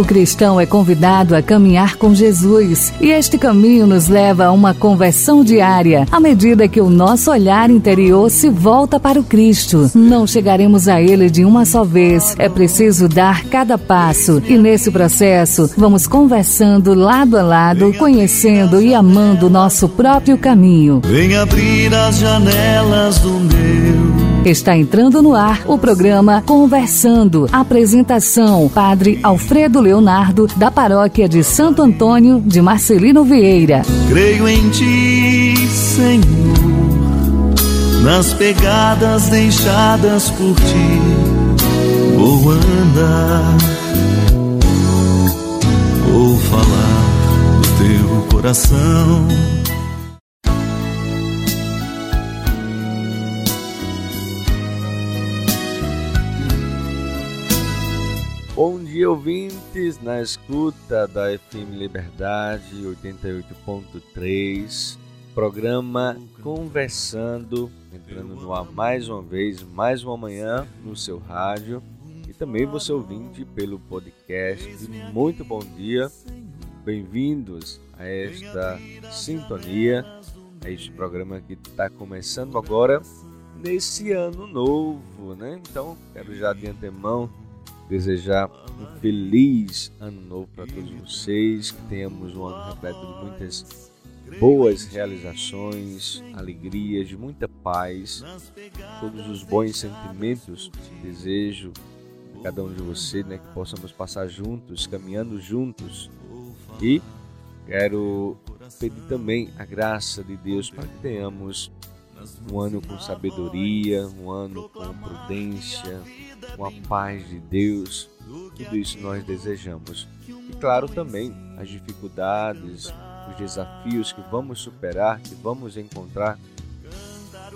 O cristão é convidado a caminhar com Jesus e este caminho nos leva a uma conversão diária à medida que o nosso olhar interior se volta para o Cristo. Não chegaremos a Ele de uma só vez, é preciso dar cada passo e nesse processo vamos conversando lado a lado, conhecendo e amando o nosso próprio caminho. Vem abrir as janelas do meu Está entrando no ar o programa Conversando. Apresentação: Padre Alfredo Leonardo, da Paróquia de Santo Antônio de Marcelino Vieira. Creio em Ti, Senhor, nas pegadas deixadas por Ti. Vou andar, vou falar do Teu coração Bom dia, ouvintes, na escuta da FM Liberdade 88.3, programa Conversando, entrando no ar mais uma vez, mais uma manhã no seu rádio e também você ouvinte pelo podcast. Muito bom dia, bem-vindos a esta sintonia, a este programa que está começando agora nesse ano novo, né? Então, quero já de antemão desejar um feliz ano novo para todos vocês, que tenhamos um ano repleto de muitas boas realizações, alegrias, de muita paz, todos os bons sentimentos. Desejo a cada um de vocês né, que possamos passar juntos, caminhando juntos. E quero pedir também a graça de Deus para que tenhamos um ano com sabedoria, um ano com prudência, com a paz de Deus. Tudo isso nós desejamos. E claro também as dificuldades, os desafios que vamos superar, que vamos encontrar.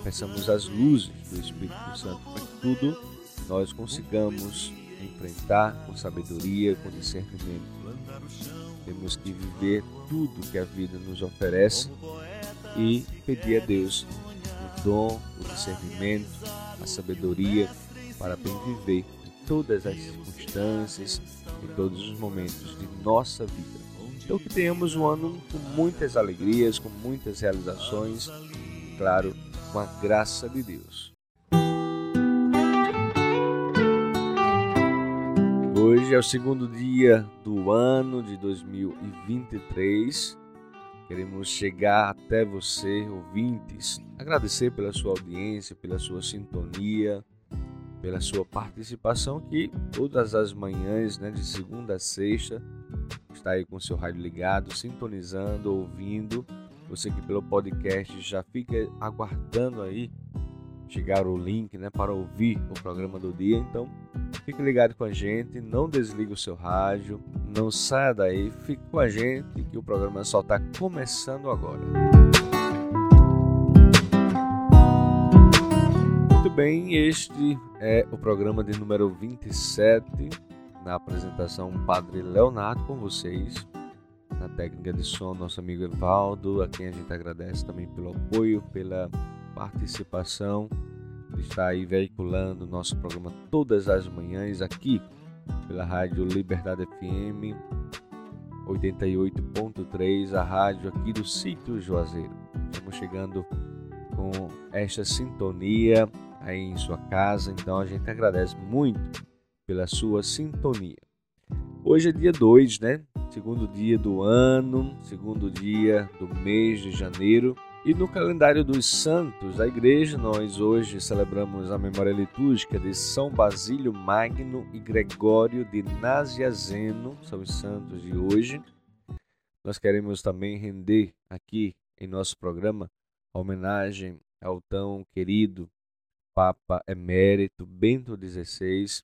Peçamos as luzes do Espírito Santo para que tudo nós consigamos enfrentar com sabedoria, com discernimento. Temos que viver tudo que a vida nos oferece e pedir a Deus o dom, o discernimento, a sabedoria para bem viver em todas as circunstâncias, em todos os momentos de nossa vida. Então que tenhamos um ano com muitas alegrias, com muitas realizações, e, claro, com a graça de Deus. Hoje é o segundo dia do ano de 2023. Queremos chegar até você, ouvintes, agradecer pela sua audiência, pela sua sintonia, pela sua participação que todas as manhãs, né, de segunda a sexta, está aí com seu rádio ligado, sintonizando, ouvindo. Você que pelo podcast já fica aguardando aí chegar o link, né, para ouvir o programa do dia. Então, fique ligado com a gente, não desligue o seu rádio, não saia daí, fique com a gente que o programa só está começando agora. bem, este é o programa de número 27, na apresentação Padre Leonardo com vocês, na técnica de som nosso amigo Evaldo, a quem a gente agradece também pelo apoio, pela participação, estar aí veiculando nosso programa todas as manhãs aqui pela Rádio Liberdade FM 88.3, a rádio aqui do sítio Juazeiro. Estamos chegando com esta sintonia aí em sua casa. Então a gente agradece muito pela sua sintonia. Hoje é dia 2, né? Segundo dia do ano, segundo dia do mês de janeiro. E no calendário dos santos da igreja, nós hoje celebramos a memória litúrgica de São Basílio Magno e Gregório de Naziazeno, são os santos de hoje. Nós queremos também render aqui em nosso programa a homenagem ao tão querido Papa Emérito Bento XVI,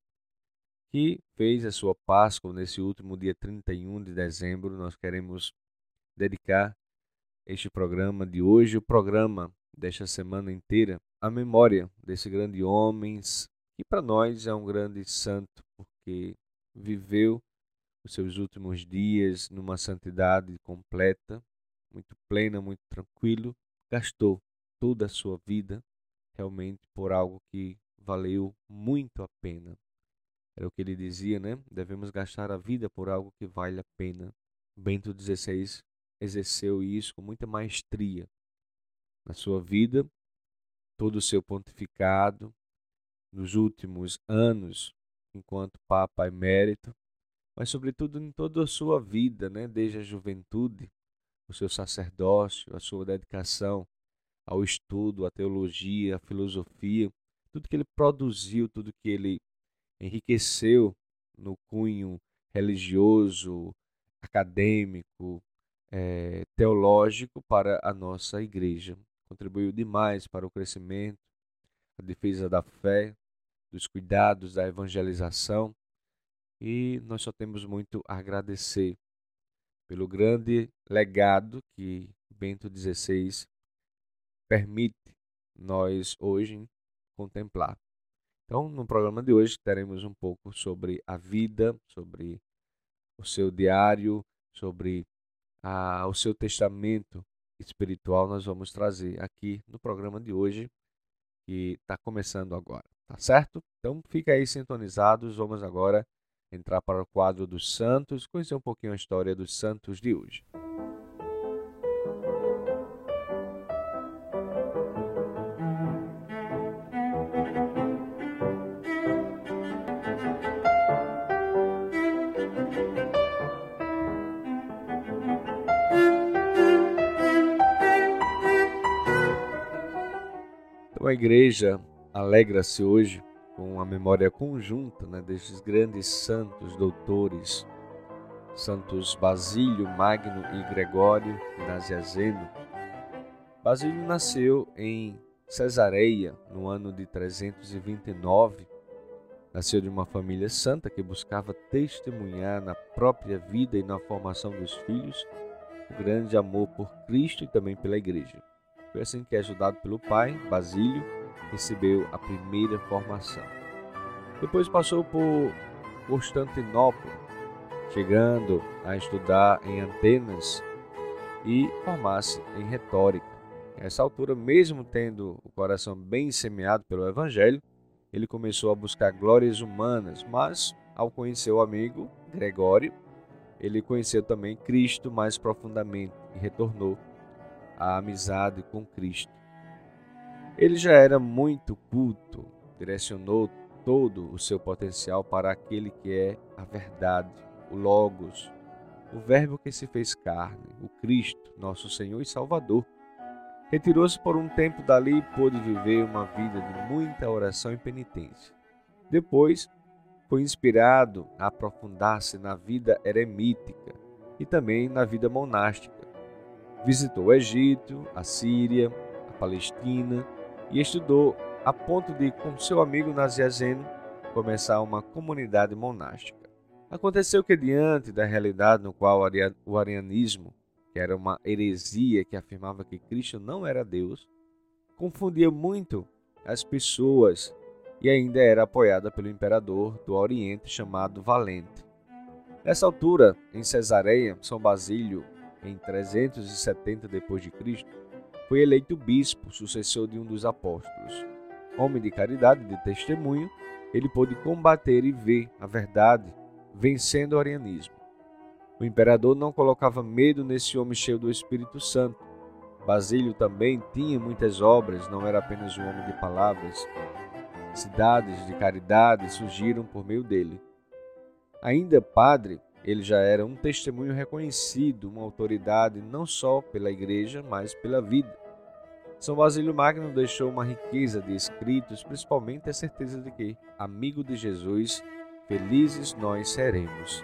que fez a sua Páscoa nesse último dia 31 de dezembro. Nós queremos dedicar este programa de hoje, o programa desta semana inteira, à memória desse grande homem, que para nós é um grande santo, porque viveu os seus últimos dias numa santidade completa, muito plena, muito tranquilo, gastou toda a sua vida realmente por algo que valeu muito a pena. Era o que ele dizia, né? Devemos gastar a vida por algo que vale a pena. Bento XVI exerceu isso com muita maestria na sua vida, todo o seu pontificado, nos últimos anos, enquanto Papa emérito, mas sobretudo em toda a sua vida, né? desde a juventude, o seu sacerdócio, a sua dedicação ao estudo, à teologia, à filosofia, tudo que ele produziu, tudo que ele enriqueceu no cunho religioso, acadêmico, é, teológico para a nossa igreja. Contribuiu demais para o crescimento, a defesa da fé, dos cuidados da evangelização e nós só temos muito a agradecer pelo grande legado que Bento XVI permite nós hoje contemplar. Então, no programa de hoje teremos um pouco sobre a vida, sobre o seu diário, sobre a, o seu testamento espiritual. Nós vamos trazer aqui no programa de hoje, que está começando agora, tá certo? Então, fica aí sintonizados. Vamos agora entrar para o quadro dos santos, conhecer um pouquinho a história dos santos de hoje. Então a igreja alegra-se hoje com a memória conjunta né, destes grandes santos doutores, santos Basílio, Magno e Gregório Naziazeno. Basílio nasceu em Cesareia no ano de 329. Nasceu de uma família santa que buscava testemunhar na própria vida e na formação dos filhos o grande amor por Cristo e também pela Igreja. Foi assim que, ajudado pelo pai, Basílio, recebeu a primeira formação. Depois passou por Constantinopla, chegando a estudar em Atenas e formar-se em retórica. Nessa altura, mesmo tendo o coração bem semeado pelo Evangelho, ele começou a buscar glórias humanas, mas ao conhecer o amigo Gregório, ele conheceu também Cristo mais profundamente e retornou à amizade com Cristo. Ele já era muito culto, direcionou todo o seu potencial para aquele que é a verdade, o Logos, o Verbo que se fez carne, o Cristo, nosso Senhor e Salvador. Retirou-se por um tempo dali e pôde viver uma vida de muita oração e penitência. Depois, foi inspirado a aprofundar-se na vida eremítica e também na vida monástica. Visitou o Egito, a Síria, a Palestina e estudou a ponto de, com seu amigo Naziazeno, começar uma comunidade monástica. Aconteceu que, diante da realidade no qual o arianismo, que era uma heresia que afirmava que Cristo não era Deus, confundia muito as pessoas e ainda era apoiada pelo imperador do Oriente chamado Valente. Nessa altura, em Cesareia, São Basílio, em 370 d.C., foi eleito bispo, sucessor de um dos apóstolos. Homem de caridade e de testemunho, ele pôde combater e ver a verdade, vencendo o arianismo. O imperador não colocava medo nesse homem cheio do Espírito Santo. Basílio também tinha muitas obras, não era apenas um homem de palavras. Cidades de caridade surgiram por meio dele. Ainda padre, ele já era um testemunho reconhecido, uma autoridade não só pela igreja, mas pela vida. São Basílio Magno deixou uma riqueza de escritos, principalmente a certeza de que, amigo de Jesus, felizes nós seremos.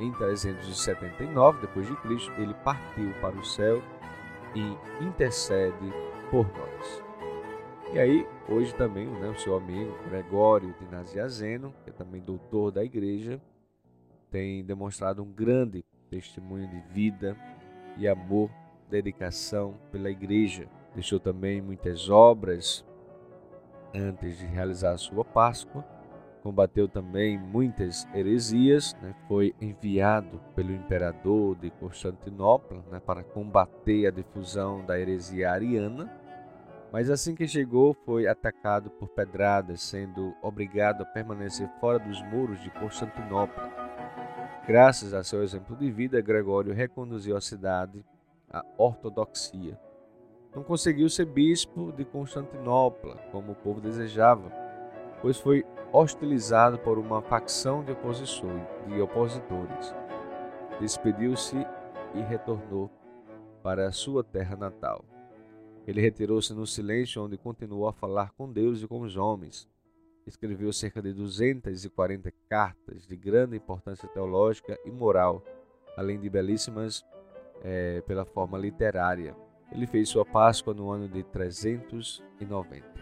Em 379 depois de Cristo, ele partiu para o céu e intercede por nós. E aí, hoje também, né, o seu amigo Gregório de Naziazeno, que é também doutor da igreja, tem demonstrado um grande testemunho de vida e amor, dedicação pela igreja. Deixou também muitas obras antes de realizar a sua Páscoa. Combateu também muitas heresias, né? foi enviado pelo imperador de Constantinopla né? para combater a difusão da heresia ariana. Mas assim que chegou, foi atacado por pedradas, sendo obrigado a permanecer fora dos muros de Constantinopla. Graças a seu exemplo de vida, Gregório reconduziu a cidade à ortodoxia. Não conseguiu ser bispo de Constantinopla, como o povo desejava, pois foi hostilizado por uma facção de, de opositores. Despediu-se e retornou para a sua terra natal. Ele retirou-se no silêncio, onde continuou a falar com Deus e com os homens. Escreveu cerca de 240 cartas de grande importância teológica e moral, além de belíssimas é, pela forma literária. Ele fez sua Páscoa no ano de 390.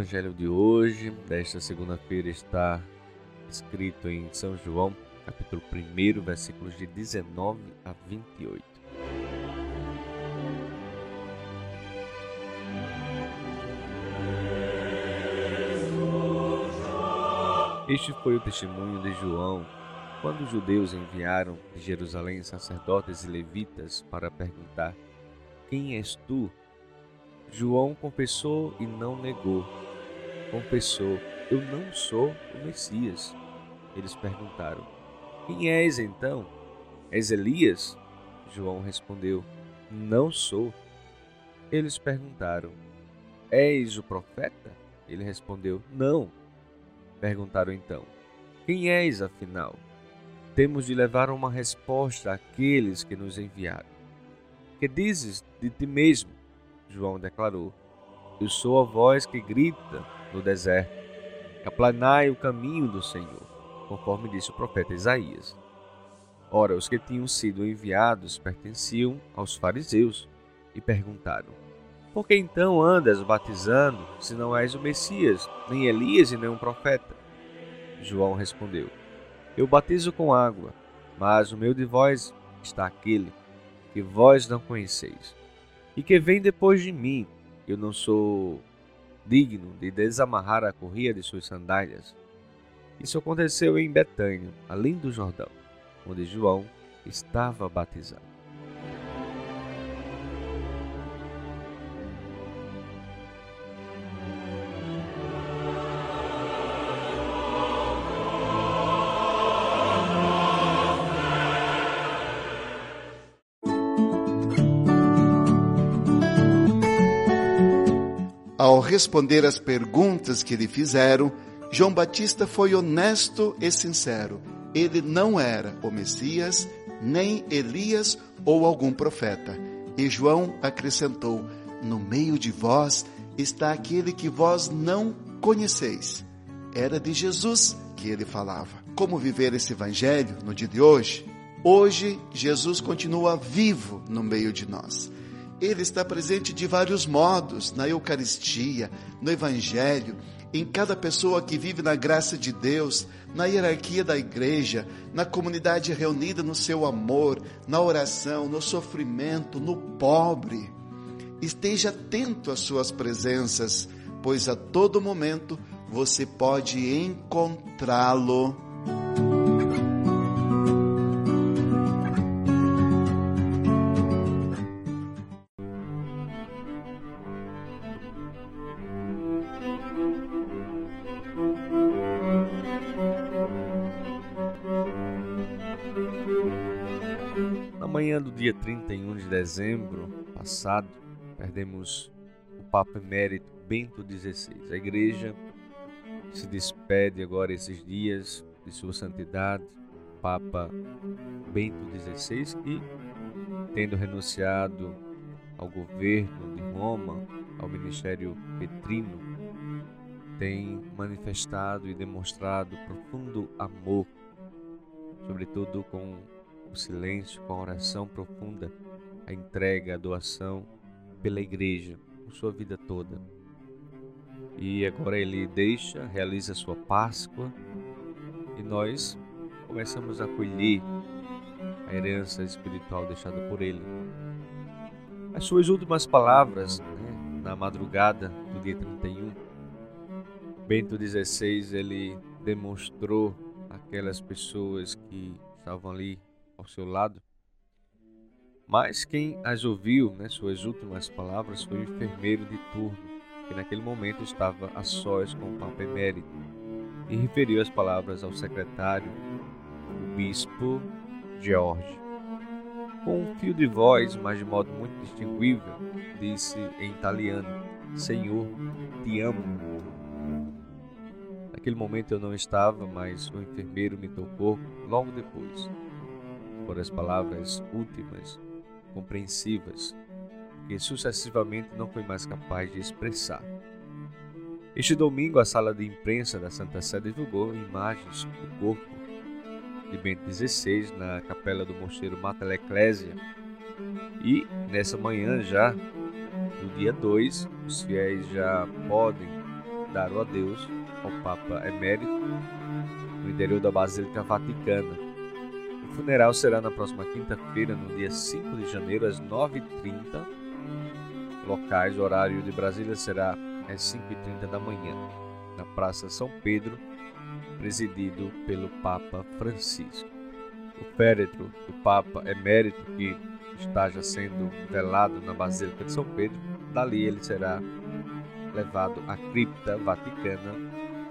Evangelho de hoje, desta segunda-feira, está escrito em São João, capítulo 1, versículos de 19 a 28. Este foi o testemunho de João quando os judeus enviaram de Jerusalém sacerdotes e levitas para perguntar: Quem és tu? João confessou e não negou. Confessou: Eu não sou o Messias. Eles perguntaram: Quem és então? És Elias? João respondeu: Não sou. Eles perguntaram: És o profeta? Ele respondeu: Não. Perguntaram então: Quem és afinal? Temos de levar uma resposta àqueles que nos enviaram. Que dizes de ti mesmo? João declarou: Eu sou a voz que grita no deserto, aplanai o caminho do Senhor, conforme disse o profeta Isaías. Ora, os que tinham sido enviados pertenciam aos fariseus e perguntaram: Por que então andas batizando, se não és o Messias, nem Elias e nem um profeta? João respondeu: Eu batizo com água, mas o meu de vós está aquele que vós não conheceis e que vem depois de mim. Eu não sou digno de desamarrar a correia de suas sandálias. Isso aconteceu em Betânia, além do Jordão, onde João estava batizado. Responder às perguntas que lhe fizeram, João Batista foi honesto e sincero. Ele não era o Messias, nem Elias ou algum profeta. E João acrescentou: No meio de vós está aquele que vós não conheceis. Era de Jesus que ele falava. Como viver esse evangelho no dia de hoje? Hoje, Jesus continua vivo no meio de nós. Ele está presente de vários modos na Eucaristia, no Evangelho, em cada pessoa que vive na graça de Deus, na hierarquia da igreja, na comunidade reunida no seu amor, na oração, no sofrimento, no pobre. Esteja atento às suas presenças, pois a todo momento você pode encontrá-lo manhã do dia 31 de dezembro passado, perdemos o Papa Emérito Bento XVI. A Igreja se despede agora esses dias de Sua Santidade, Papa Bento XVI, que, tendo renunciado ao governo de Roma, ao ministério petrino, tem manifestado e demonstrado profundo amor, sobretudo com o silêncio, com a oração profunda, a entrega, a doação pela igreja, por sua vida toda. E agora ele deixa, realiza sua Páscoa e nós começamos a colher a herança espiritual deixada por ele. As suas últimas palavras, né, na madrugada do dia 31, Bento XVI ele demonstrou aquelas pessoas que estavam ali ao seu lado. Mas quem as ouviu, né, suas últimas palavras, foi o enfermeiro de turno, que naquele momento estava a sós com o Papa Emérito, e referiu as palavras ao secretário, o bispo George. Com um fio de voz, mas de modo muito distinguível, disse em italiano: Senhor, te amo. Naquele momento eu não estava, mas o enfermeiro me tocou logo depois. Foram as palavras últimas, compreensivas, que sucessivamente não foi mais capaz de expressar. Este domingo, a sala de imprensa da Santa Sé divulgou imagens do corpo de Bento XVI na capela do Mosteiro Mater Ecclesia. E nessa manhã já, no dia 2, os fiéis já podem dar o adeus ao Papa Emérito no interior da Basílica Vaticana. O funeral será na próxima quinta-feira, no dia 5 de janeiro, às 9h30. Locais, horário de Brasília será às 5h30 da manhã, na Praça São Pedro, presidido pelo Papa Francisco. O féretro do Papa Emérito, que está já sendo velado na Basílica de São Pedro, dali ele será levado à cripta vaticana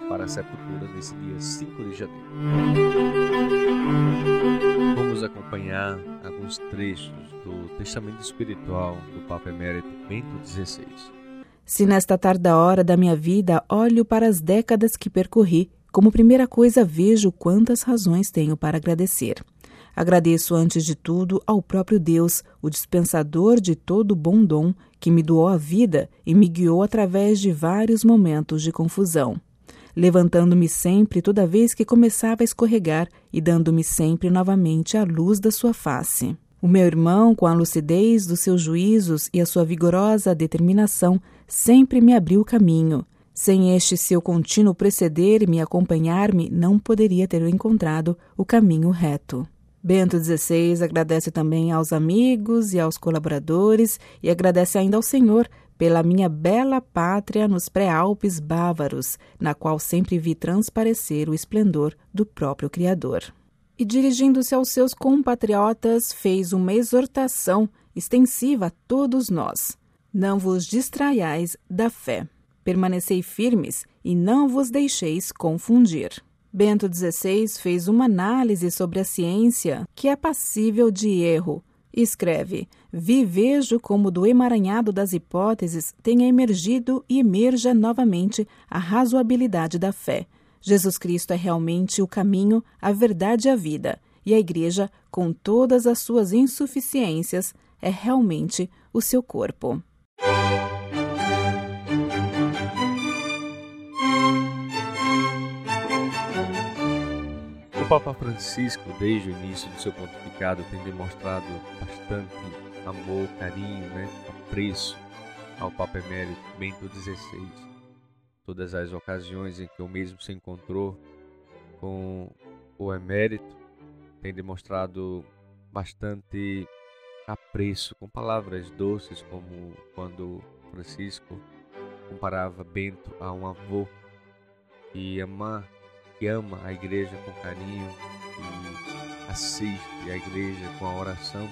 para a sepultura nesse dia 5 de janeiro. Acompanhar alguns trechos do Testamento Espiritual do Papa Emérito Bento XVI. Se nesta tarda hora da minha vida olho para as décadas que percorri, como primeira coisa, vejo quantas razões tenho para agradecer. Agradeço antes de tudo ao próprio Deus, o dispensador de todo bom dom, que me doou a vida e me guiou através de vários momentos de confusão, levantando-me sempre toda vez que começava a escorregar e dando-me sempre novamente a luz da sua face. O meu irmão, com a lucidez dos seus juízos e a sua vigorosa determinação, sempre me abriu o caminho sem este seu contínuo preceder-me e acompanhar-me, não poderia ter encontrado o caminho reto. Bento XVI agradece também aos amigos e aos colaboradores e agradece ainda ao Senhor pela minha bela pátria nos pré-alpes bávaros, na qual sempre vi transparecer o esplendor do próprio Criador. E dirigindo-se aos seus compatriotas, fez uma exortação extensiva a todos nós: Não vos distraiais da fé permanecei firmes e não vos deixeis confundir. Bento XVI fez uma análise sobre a ciência que é passível de erro. Escreve: Vi vejo como do emaranhado das hipóteses tenha emergido e emerja novamente a razoabilidade da fé. Jesus Cristo é realmente o caminho, a verdade e a vida, e a Igreja, com todas as suas insuficiências, é realmente o seu corpo. Papa Francisco, desde o início do seu pontificado, tem demonstrado bastante amor, carinho, né, apreço ao Papa Emérito Bento XVI. Todas as ocasiões em que o mesmo se encontrou com o Emérito, tem demonstrado bastante apreço, com palavras doces, como quando Francisco comparava Bento a um avô que ama que ama a igreja com carinho, que assiste a igreja com a oração.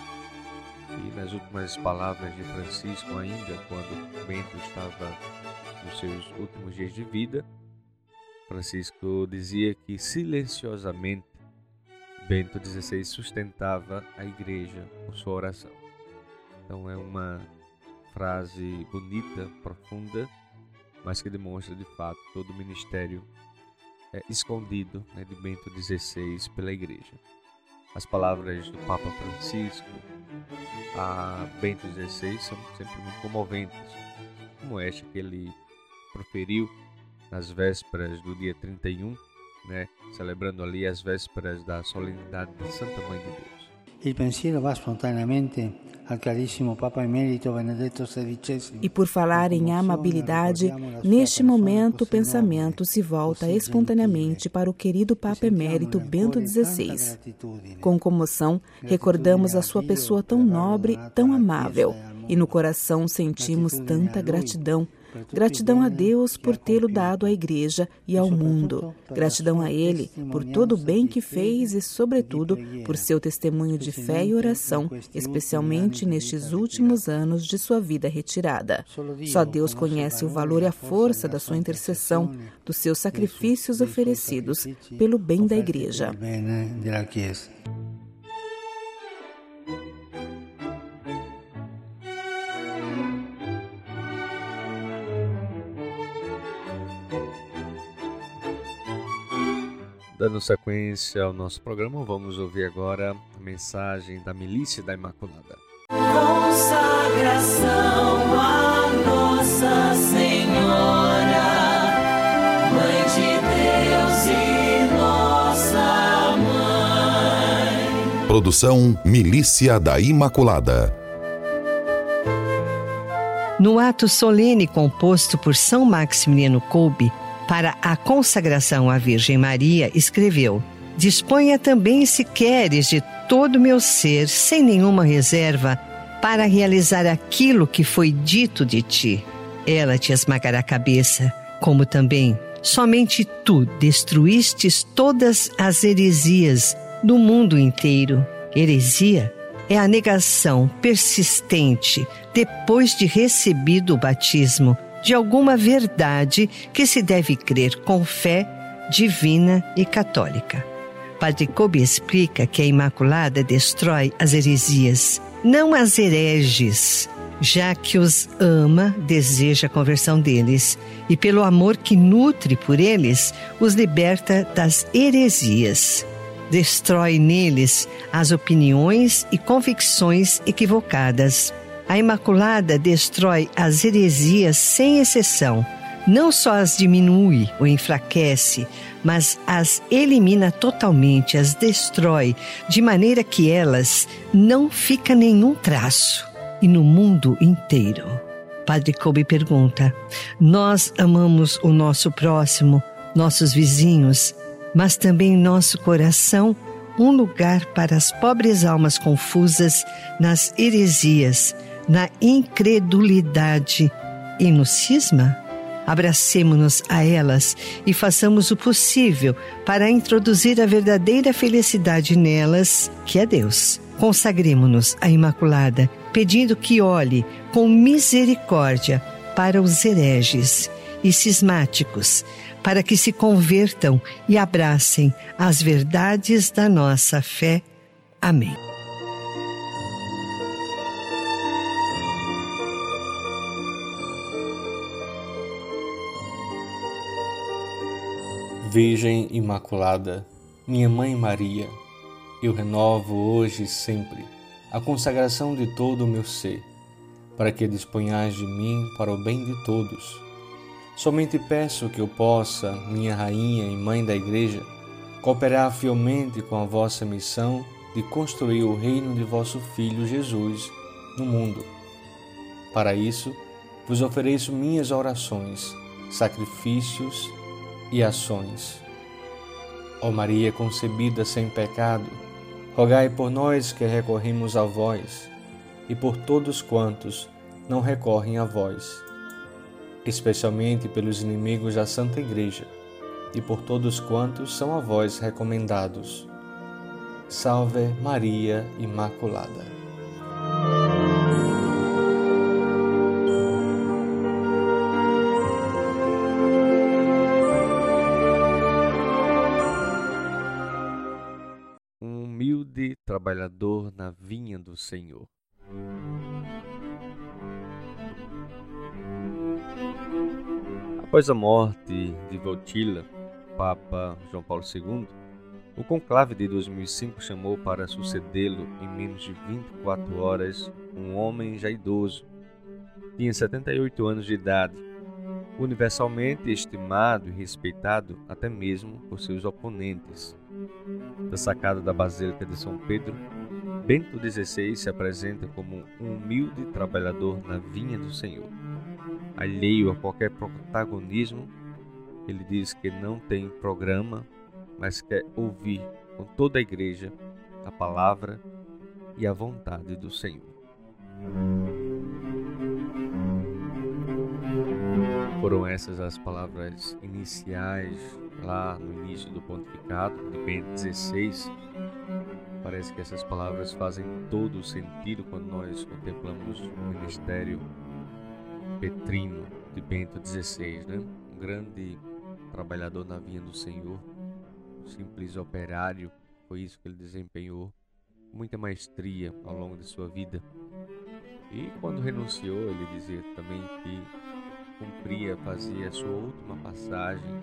E nas últimas palavras de Francisco, ainda quando Bento estava nos seus últimos dias de vida, Francisco dizia que silenciosamente Bento XVI sustentava a igreja com sua oração. Então é uma frase bonita, profunda, mas que demonstra de fato todo o ministério é, escondido né, de Bento XVI pela Igreja. As palavras do Papa Francisco a Bento XVI são sempre muito comoventes, como esta que ele proferiu nas vésperas do dia 31, né, celebrando ali as vésperas da solenidade de Santa Mãe de Deus. Il pensiero va spontaneamente al carissimo Papa Emerito Benedetto XVI. E por falar em amabilidade, neste momento o pensamento se volta espontaneamente para o querido Papa Emérito Bento XVI. Com comoção, recordamos a sua pessoa tão nobre, tão amável, e no coração sentimos tanta gratidão Gratidão a Deus por tê-lo dado à Igreja e ao mundo. Gratidão a Ele por todo o bem que fez e, sobretudo, por seu testemunho de fé e oração, especialmente nestes últimos anos de sua vida retirada. Só Deus conhece o valor e a força da sua intercessão, dos seus sacrifícios oferecidos pelo bem da Igreja. Dando sequência ao nosso programa, vamos ouvir agora a mensagem da Milícia da Imaculada. Consagração a Nossa Senhora, Mãe de Deus e Nossa Mãe. Produção Milícia da Imaculada. No ato solene composto por São Maximiliano Kolbe, para a consagração à Virgem Maria, escreveu: Disponha também, se queres, de todo o meu ser, sem nenhuma reserva, para realizar aquilo que foi dito de ti. Ela te esmagará a cabeça, como também somente tu destruístes todas as heresias do mundo inteiro. Heresia é a negação persistente depois de recebido o batismo de alguma verdade que se deve crer com fé divina e católica. Padre Kobe explica que a Imaculada destrói as heresias, não as hereges, já que os ama, deseja a conversão deles e, pelo amor que nutre por eles, os liberta das heresias. Destrói neles as opiniões e convicções equivocadas a Imaculada destrói as heresias sem exceção. Não só as diminui ou enfraquece, mas as elimina totalmente, as destrói, de maneira que elas não fica nenhum traço. E no mundo inteiro. Padre Kobe pergunta: Nós amamos o nosso próximo, nossos vizinhos, mas também nosso coração um lugar para as pobres almas confusas nas heresias na incredulidade e no cisma? Abracemo-nos a elas e façamos o possível para introduzir a verdadeira felicidade nelas, que é Deus. Consagremos-nos à Imaculada, pedindo que olhe com misericórdia para os hereges e cismáticos, para que se convertam e abracem as verdades da nossa fé. Amém. Virgem Imaculada, minha Mãe Maria, eu renovo hoje e sempre a consagração de todo o meu ser, para que disponhais de mim para o bem de todos. Somente peço que eu possa, minha Rainha e Mãe da Igreja, cooperar fielmente com a vossa missão de construir o reino de vosso Filho Jesus no mundo. Para isso, vos ofereço minhas orações, sacrifícios e ações. Ó Maria concebida sem pecado, rogai por nós que recorremos a vós e por todos quantos não recorrem a vós, especialmente pelos inimigos da Santa Igreja e por todos quantos são a vós recomendados. Salve Maria Imaculada. Do Senhor. Após a morte de Voltila, Papa João Paulo II, o conclave de 2005 chamou para sucedê-lo em menos de 24 horas um homem já idoso. Tinha 78 anos de idade, universalmente estimado e respeitado até mesmo por seus oponentes. Da sacada da Basílica de São Pedro, Bento XVI se apresenta como um humilde trabalhador na vinha do Senhor. Alheio a qualquer protagonismo, ele diz que não tem programa, mas quer ouvir com toda a igreja a palavra e a vontade do Senhor. Foram essas as palavras iniciais lá no início do pontificado de Bento XVI. Parece que essas palavras fazem todo o sentido quando nós contemplamos o ministério petrino de Bento XVI, né? um grande trabalhador na vinha do Senhor, um simples operário, foi isso que ele desempenhou, muita maestria ao longo de sua vida. E quando renunciou, ele dizia também que cumpria, fazia a sua última passagem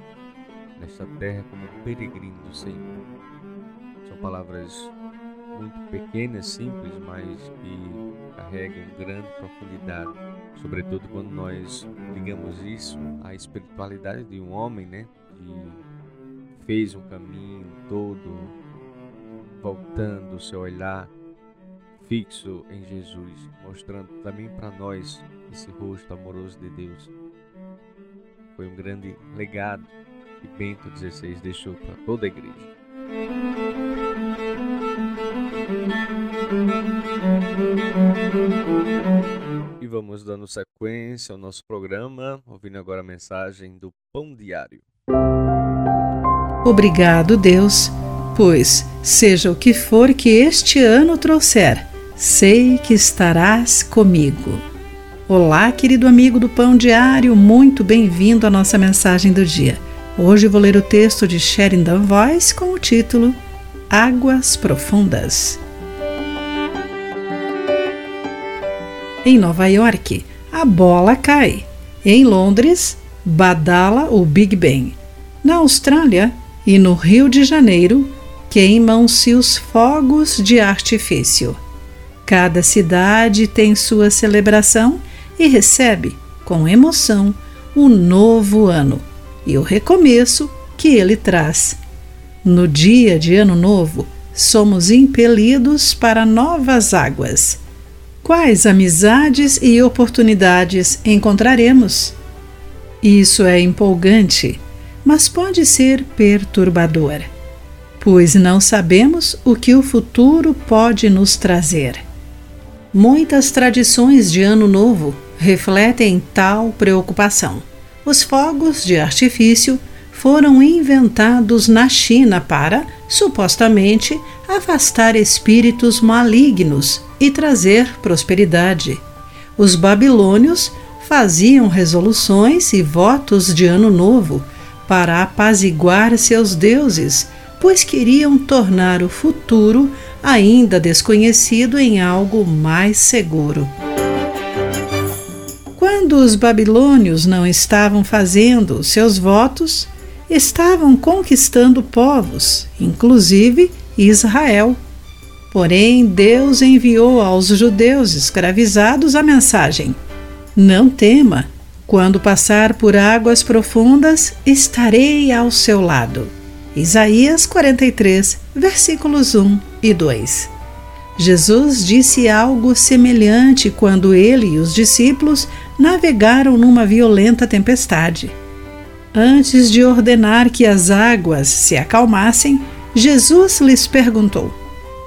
nesta terra como peregrino do Senhor. São palavras muito pequenas, simples, mas que carregam grande profundidade, sobretudo quando nós ligamos isso à espiritualidade de um homem, né, que fez um caminho todo voltando o seu olhar fixo em Jesus, mostrando também para nós esse rosto amoroso de Deus. Foi um grande legado que Bento XVI deixou para toda a igreja. E vamos dando sequência ao nosso programa, ouvindo agora a mensagem do Pão Diário. Obrigado, Deus, pois, seja o que for que este ano trouxer, sei que estarás comigo. Olá, querido amigo do Pão Diário, muito bem-vindo à nossa mensagem do dia. Hoje vou ler o texto de Sheridan Voice com o título Águas Profundas. Em Nova York, a bola cai. Em Londres, badala o Big Ben. Na Austrália e no Rio de Janeiro, queimam-se os fogos de artifício. Cada cidade tem sua celebração e recebe, com emoção, o novo ano e o recomeço que ele traz. No dia de Ano Novo, somos impelidos para novas águas Quais amizades e oportunidades encontraremos? Isso é empolgante, mas pode ser perturbador, pois não sabemos o que o futuro pode nos trazer. Muitas tradições de Ano Novo refletem tal preocupação. Os fogos de artifício foram inventados na China para, supostamente, afastar espíritos malignos e trazer prosperidade. Os babilônios faziam resoluções e votos de ano novo para apaziguar seus deuses, pois queriam tornar o futuro ainda desconhecido em algo mais seguro. Quando os babilônios não estavam fazendo seus votos, estavam conquistando povos, inclusive Israel. Porém, Deus enviou aos judeus escravizados a mensagem: Não tema, quando passar por águas profundas, estarei ao seu lado. Isaías 43, versículos 1 e 2. Jesus disse algo semelhante quando ele e os discípulos navegaram numa violenta tempestade. Antes de ordenar que as águas se acalmassem, Jesus lhes perguntou: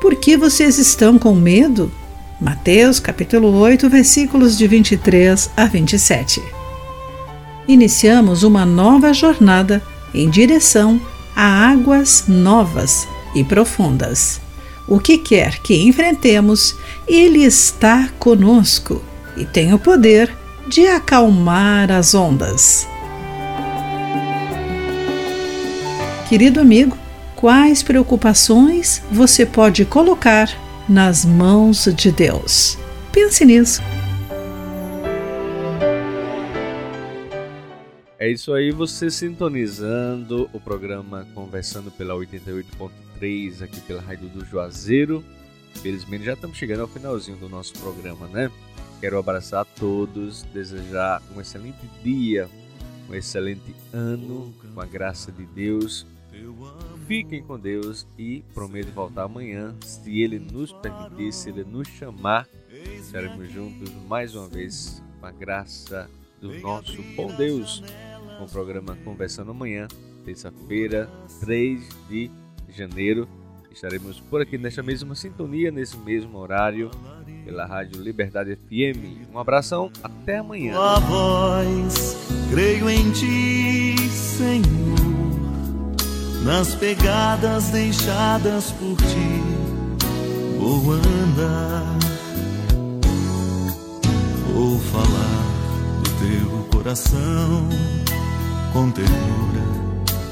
Por que vocês estão com medo? Mateus capítulo 8, versículos de 23 a 27. Iniciamos uma nova jornada em direção a águas novas e profundas. O que quer que enfrentemos, Ele está conosco e tem o poder de acalmar as ondas. Querido amigo, quais preocupações você pode colocar nas mãos de Deus? Pense nisso. É isso aí, você sintonizando o programa Conversando pela 88.3 aqui pela Rádio do Juazeiro. Felizmente já estamos chegando ao finalzinho do nosso programa, né? Quero abraçar a todos, desejar um excelente dia, um excelente ano, com a graça de Deus Fiquem com Deus e prometo voltar amanhã, se Ele nos permitir, se Ele nos chamar, estaremos juntos mais uma vez, com a graça do nosso bom Deus, com o programa Conversando Amanhã, terça-feira, 3 de janeiro. Estaremos por aqui nesta mesma sintonia, nesse mesmo horário, pela Rádio Liberdade FM. Um abração, até amanhã. Tua voz, creio em ti, Senhor nas pegadas deixadas por ti, vou andar, vou falar do teu coração com ternura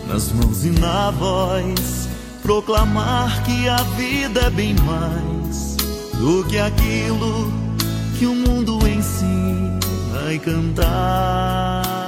nas mãos e na voz, proclamar que a vida é bem mais do que aquilo que o mundo ensina e cantar